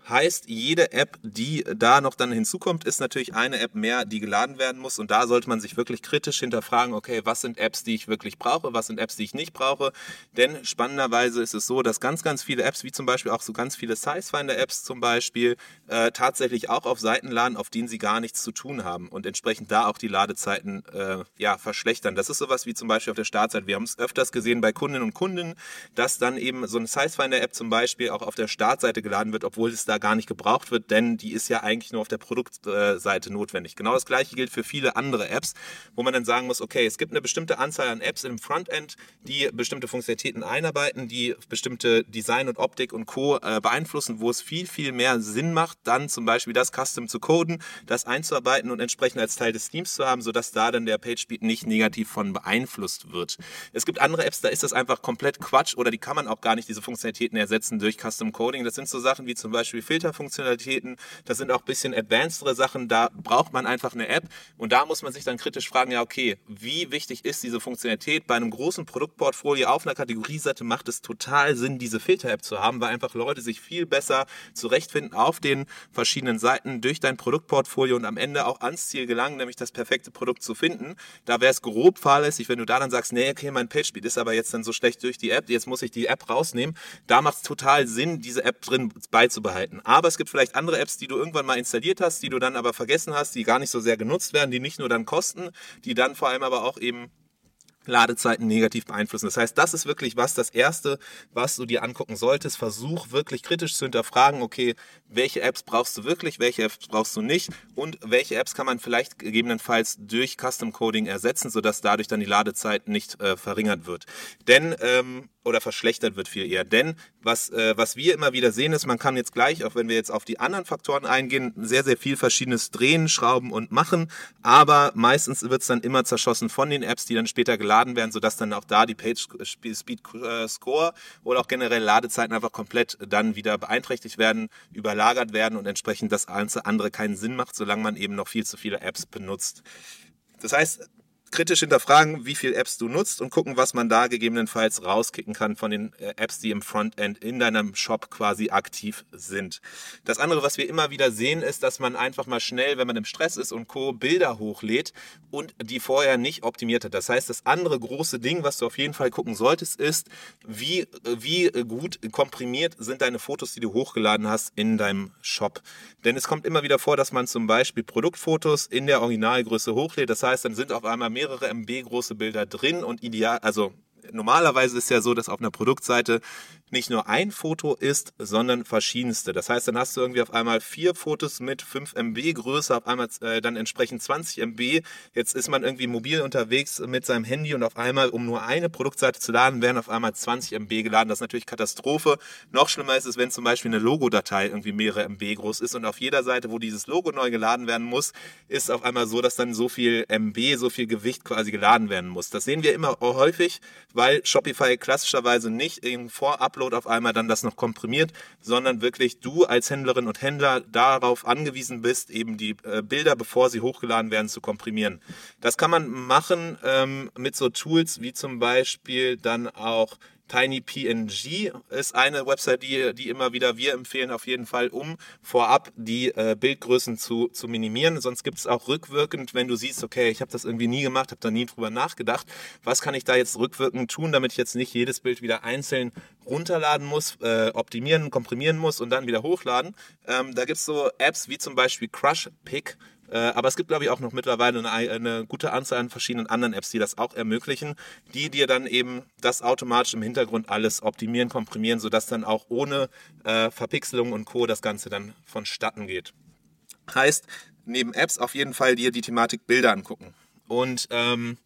Heißt, jede App, die da noch dann hinzukommt, ist natürlich eine App mehr, die geladen werden muss. Und da sollte man sich wirklich kritisch hinterfragen, okay, was sind Apps, die ich wirklich brauche, was sind Apps, die ich nicht brauche. Denn spannenderweise ist es so, dass ganz, ganz viele Apps, wie zum Beispiel auch so ganz viele Sizefinder-Apps zum Beispiel, äh, tatsächlich auch auf Seiten laden, auf denen sie gar nichts zu tun haben und entsprechend da auch die Ladezeiten äh, ja, verschlechtern. Das ist sowas wie zum Beispiel auf der Startseite. Wir haben es öfters gesehen bei Kundinnen und Kunden, dass dann eben so eine Sizefinder-App zum Beispiel auch auf der Startseite geladen wird, obwohl es da da gar nicht gebraucht wird, denn die ist ja eigentlich nur auf der Produktseite notwendig. Genau das gleiche gilt für viele andere Apps, wo man dann sagen muss, okay, es gibt eine bestimmte Anzahl an Apps im Frontend, die bestimmte Funktionalitäten einarbeiten, die bestimmte Design und Optik und Co. Äh, beeinflussen, wo es viel, viel mehr Sinn macht, dann zum Beispiel das Custom zu coden, das einzuarbeiten und entsprechend als Teil des Themes zu haben, sodass da dann der PageSpeed nicht negativ von beeinflusst wird. Es gibt andere Apps, da ist das einfach komplett Quatsch oder die kann man auch gar nicht diese Funktionalitäten ersetzen durch Custom Coding. Das sind so Sachen wie zum Beispiel Filterfunktionalitäten. Das sind auch ein bisschen advancedere Sachen. Da braucht man einfach eine App. Und da muss man sich dann kritisch fragen, ja, okay, wie wichtig ist diese Funktionalität? Bei einem großen Produktportfolio auf einer Kategorieseite macht es total Sinn, diese Filter-App zu haben, weil einfach Leute sich viel besser zurechtfinden auf den verschiedenen Seiten durch dein Produktportfolio und am Ende auch ans Ziel gelangen, nämlich das perfekte Produkt zu finden. Da wäre es grob fahrlässig, wenn du da dann sagst, nee, okay, mein PageSpeed ist aber jetzt dann so schlecht durch die App, jetzt muss ich die App rausnehmen. Da macht es total Sinn, diese App drin beizubehalten. Möglichkeiten. Aber es gibt vielleicht andere Apps, die du irgendwann mal installiert hast, die du dann aber vergessen hast, die gar nicht so sehr genutzt werden, die nicht nur dann kosten, die dann vor allem aber auch eben Ladezeiten negativ beeinflussen. Das heißt, das ist wirklich was, das Erste, was du dir angucken solltest. Versuch wirklich kritisch zu hinterfragen, okay, welche Apps brauchst du wirklich, welche Apps brauchst du nicht und welche Apps kann man vielleicht gegebenenfalls durch Custom Coding ersetzen, sodass dadurch dann die Ladezeit nicht äh, verringert wird. Denn ähm, oder verschlechtert wird viel eher. Denn was, äh, was wir immer wieder sehen ist, man kann jetzt gleich, auch wenn wir jetzt auf die anderen Faktoren eingehen, sehr, sehr viel verschiedenes drehen, schrauben und machen. Aber meistens wird es dann immer zerschossen von den Apps, die dann später geladen werden, sodass dann auch da die Page Speed äh, Score oder auch generell Ladezeiten einfach komplett dann wieder beeinträchtigt werden, überlagert werden und entsprechend das ganze andere keinen Sinn macht, solange man eben noch viel zu viele Apps benutzt. Das heißt, kritisch hinterfragen, wie viele Apps du nutzt und gucken, was man da gegebenenfalls rauskicken kann von den äh, Apps, die im Frontend in deinem Shop quasi aktiv sind. Das andere, was wir immer wieder sehen, ist, dass man einfach mal schnell, wenn man im Stress ist und Co. Bilder hochlädt und die vorher nicht optimiert hat. Das heißt, das andere große Ding, was du auf jeden Fall gucken solltest, ist, wie, wie gut komprimiert sind deine Fotos, die du hochgeladen hast in deinem Shop. Denn es kommt immer wieder vor, dass man zum Beispiel Produktfotos in der Originalgröße hochlädt. Das heißt, dann sind auf einmal mehr mehrere MB große Bilder drin und ideal, also normalerweise ist ja so, dass auf einer Produktseite nicht nur ein Foto ist, sondern verschiedenste. Das heißt, dann hast du irgendwie auf einmal vier Fotos mit 5 MB Größe, auf einmal äh, dann entsprechend 20 MB. Jetzt ist man irgendwie mobil unterwegs mit seinem Handy und auf einmal, um nur eine Produktseite zu laden, werden auf einmal 20 MB geladen. Das ist natürlich Katastrophe. Noch schlimmer ist es, wenn zum Beispiel eine Logodatei irgendwie mehrere MB groß ist und auf jeder Seite, wo dieses Logo neu geladen werden muss, ist auf einmal so, dass dann so viel MB, so viel Gewicht quasi geladen werden muss. Das sehen wir immer häufig, weil Shopify klassischerweise nicht im Vorupload auf einmal dann das noch komprimiert, sondern wirklich du als Händlerin und Händler darauf angewiesen bist, eben die äh, Bilder, bevor sie hochgeladen werden, zu komprimieren. Das kann man machen ähm, mit so Tools wie zum Beispiel dann auch TinyPNG ist eine Website, die, die immer wieder wir empfehlen, auf jeden Fall, um vorab die äh, Bildgrößen zu, zu minimieren. Sonst gibt es auch rückwirkend, wenn du siehst, okay, ich habe das irgendwie nie gemacht, habe da nie drüber nachgedacht, was kann ich da jetzt rückwirkend tun, damit ich jetzt nicht jedes Bild wieder einzeln runterladen muss, äh, optimieren, komprimieren muss und dann wieder hochladen. Ähm, da gibt es so Apps wie zum Beispiel Crush Pick aber es gibt, glaube ich, auch noch mittlerweile eine, eine, gute Anzahl an verschiedenen anderen Apps, die das auch ermöglichen, die dir dann eben das automatisch im Hintergrund alles optimieren, komprimieren, sodass dann auch ohne äh, Verpixelung und Co. das Ganze dann vonstatten geht. Heißt, neben Apps auf jeden Fall dir die Thematik Bilder angucken. Und ähm,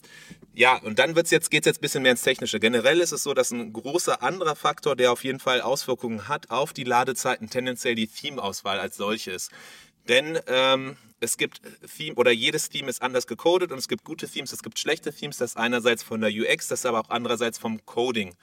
ja, und dann wird's jetzt, geht's jetzt ein bisschen mehr ins Technische. Generell ist es so, dass ein großer anderer Faktor, der auf jeden Fall Auswirkungen hat auf die Ladezeiten, tendenziell die Theme-Auswahl als solche ist. Denn ähm, es gibt Theme oder jedes Theme ist anders gecodet und es gibt gute Themes, es gibt schlechte Themes, das einerseits von der UX, das aber auch andererseits vom Coding.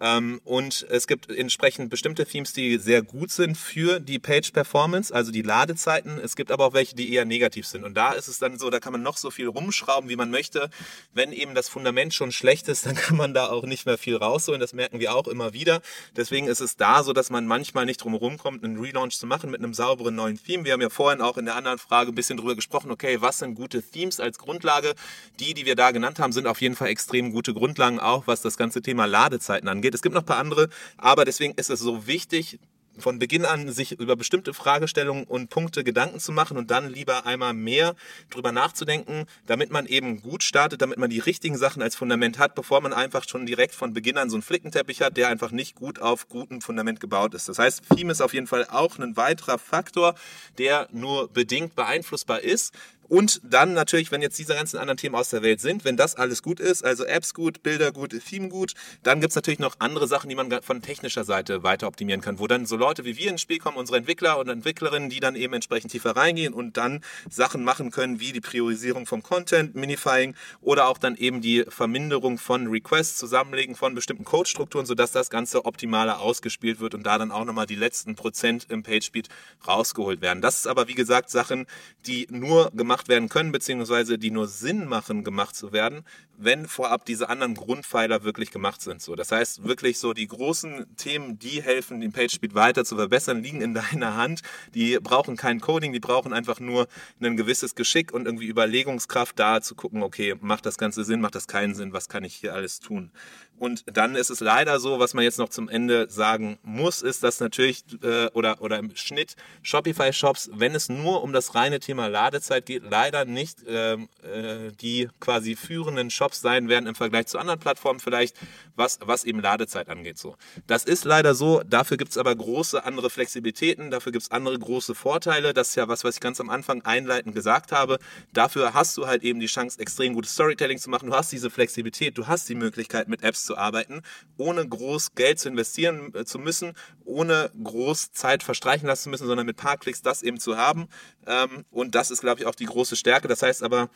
Ähm, und es gibt entsprechend bestimmte Themes, die sehr gut sind für die Page Performance, also die Ladezeiten. Es gibt aber auch welche, die eher negativ sind. Und da ist es dann so, da kann man noch so viel rumschrauben, wie man möchte. Wenn eben das Fundament schon schlecht ist, dann kann man da auch nicht mehr viel rausholen. Das merken wir auch immer wieder. Deswegen ist es da so, dass man manchmal nicht drum herum kommt, einen Relaunch zu machen mit einem sauberen neuen Theme. Wir haben ja vorhin auch in der anderen Frage ein bisschen drüber gesprochen, okay, was sind gute Themes als Grundlage? Die, die wir da genannt haben, sind auf jeden Fall extrem gute Grundlagen, auch was das ganze Thema Ladezeiten angeht. Es gibt noch ein paar andere, aber deswegen ist es so wichtig, von Beginn an sich über bestimmte Fragestellungen und Punkte Gedanken zu machen und dann lieber einmal mehr drüber nachzudenken, damit man eben gut startet, damit man die richtigen Sachen als Fundament hat, bevor man einfach schon direkt von Beginn an so einen Flickenteppich hat, der einfach nicht gut auf gutem Fundament gebaut ist. Das heißt, Theme ist auf jeden Fall auch ein weiterer Faktor, der nur bedingt beeinflussbar ist. Und dann natürlich, wenn jetzt diese ganzen anderen Themen aus der Welt sind, wenn das alles gut ist, also Apps gut, Bilder gut, Theme gut, dann gibt's natürlich noch andere Sachen, die man von technischer Seite weiter optimieren kann, wo dann so Leute wie wir ins Spiel kommen, unsere Entwickler und Entwicklerinnen, die dann eben entsprechend tiefer reingehen und dann Sachen machen können, wie die Priorisierung vom Content, Minifying oder auch dann eben die Verminderung von Requests, Zusammenlegen von bestimmten Codestrukturen, sodass das Ganze optimaler ausgespielt wird und da dann auch nochmal die letzten Prozent im PageSpeed rausgeholt werden. Das ist aber, wie gesagt, Sachen, die nur gemacht gemacht werden können, beziehungsweise die nur Sinn machen, gemacht zu werden, wenn vorab diese anderen Grundpfeiler wirklich gemacht sind. So, das heißt wirklich so die großen Themen, die helfen, den PageSpeed weiter zu verbessern, liegen in deiner Hand. Die brauchen kein Coding, die brauchen einfach nur ein gewisses Geschick und irgendwie Überlegungskraft da zu gucken, okay, macht das Ganze Sinn, macht das keinen Sinn, was kann ich hier alles tun? Und dann ist es leider so, was man jetzt noch zum Ende sagen muss, ist, dass natürlich äh, oder, oder im Schnitt Shopify-Shops, wenn es nur um das reine Thema Ladezeit geht, leider nicht ähm, äh, die quasi führenden Shops sein werden im Vergleich zu anderen Plattformen vielleicht, was, was eben Ladezeit angeht. So. Das ist leider so, dafür gibt es aber große andere Flexibilitäten, dafür gibt es andere große Vorteile. Das ist ja was, was ich ganz am Anfang einleitend gesagt habe. Dafür hast du halt eben die Chance, extrem gutes Storytelling zu machen. Du hast diese Flexibilität, du hast die Möglichkeit, mit Apps zu arbeiten, ohne groß Geld zu investieren äh, zu müssen, ohne groß Zeit verstreichen lassen zu müssen, sondern mit paar Klicks das eben zu haben. Ähm, und das ist, glaube ich, auch die große Stärke. Das heißt aber,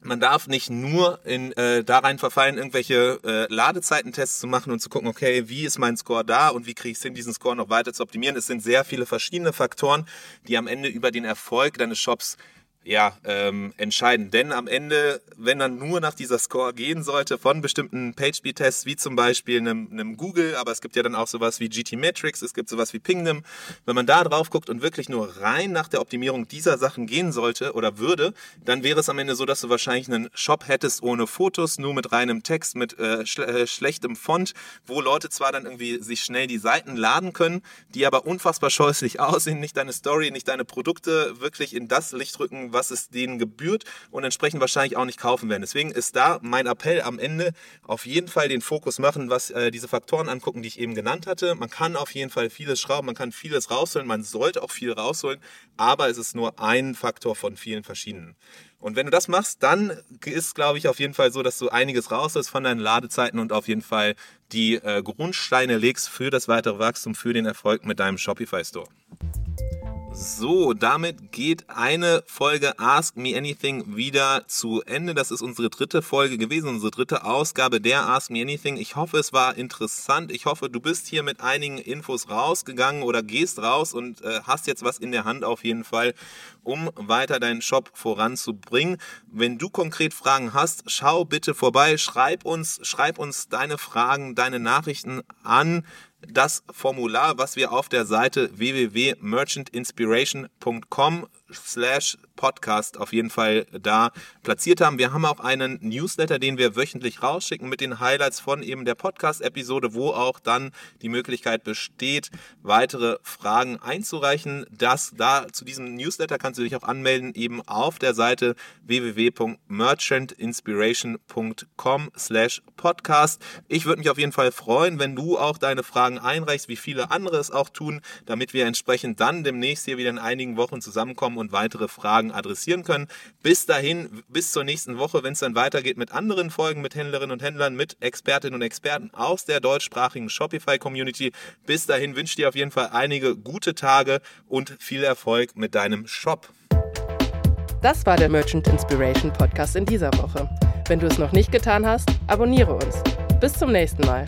man darf nicht nur in, äh, da rein verfallen, irgendwelche äh, Ladezeitentests zu machen und zu gucken, okay, wie ist mein Score da und wie kriege ich es hin, diesen Score noch weiter zu optimieren. Es sind sehr viele verschiedene Faktoren, die am Ende über den Erfolg deines Shops ja, ähm, entscheiden. Denn am Ende, wenn man nur nach dieser Score gehen sollte von bestimmten PageSpeed-Tests, wie zum Beispiel einem, einem, Google, aber es gibt ja dann auch sowas wie GT-Metrics, es gibt sowas wie Pingdom. Wenn man da drauf guckt und wirklich nur rein nach der Optimierung dieser Sachen gehen sollte oder würde, dann wäre es am Ende so, dass du wahrscheinlich einen Shop hättest ohne Fotos, nur mit reinem Text, mit äh, schle äh, schlechtem Font, wo Leute zwar dann irgendwie sich schnell die Seiten laden können, die aber unfassbar scheußlich aussehen, nicht deine Story, nicht deine Produkte wirklich in das Licht rücken, was es denen gebührt und entsprechend wahrscheinlich auch nicht kaufen werden. Deswegen ist da mein Appell am Ende auf jeden Fall den Fokus machen, was äh, diese Faktoren angucken, die ich eben genannt hatte. Man kann auf jeden Fall vieles schrauben, man kann vieles rausholen, man sollte auch viel rausholen, aber es ist nur ein Faktor von vielen verschiedenen. Und wenn du das machst, dann ist, glaube ich, auf jeden Fall so, dass du einiges rausholst von deinen Ladezeiten und auf jeden Fall die äh, Grundsteine legst für das weitere Wachstum, für den Erfolg mit deinem Shopify Store. So, damit geht eine Folge Ask Me Anything wieder zu Ende. Das ist unsere dritte Folge gewesen, unsere dritte Ausgabe der Ask Me Anything. Ich hoffe, es war interessant. Ich hoffe, du bist hier mit einigen Infos rausgegangen oder gehst raus und äh, hast jetzt was in der Hand auf jeden Fall, um weiter deinen Shop voranzubringen. Wenn du konkret Fragen hast, schau bitte vorbei, schreib uns, schreib uns deine Fragen, deine Nachrichten an das Formular, was wir auf der Seite www.merchantinspiration.com slash Podcast auf jeden Fall da platziert haben. Wir haben auch einen Newsletter, den wir wöchentlich rausschicken mit den Highlights von eben der Podcast-Episode, wo auch dann die Möglichkeit besteht, weitere Fragen einzureichen. Das da zu diesem Newsletter kannst du dich auch anmelden, eben auf der Seite www.merchantinspiration.com slash podcast. Ich würde mich auf jeden Fall freuen, wenn du auch deine Fragen einreichst, wie viele andere es auch tun, damit wir entsprechend dann demnächst hier wieder in einigen Wochen zusammenkommen und weitere Fragen adressieren können. Bis dahin, bis zur nächsten Woche, wenn es dann weitergeht mit anderen Folgen, mit Händlerinnen und Händlern, mit Expertinnen und Experten aus der deutschsprachigen Shopify-Community. Bis dahin wünsche ich dir auf jeden Fall einige gute Tage und viel Erfolg mit deinem Shop. Das war der Merchant Inspiration Podcast in dieser Woche. Wenn du es noch nicht getan hast, abonniere uns. Bis zum nächsten Mal.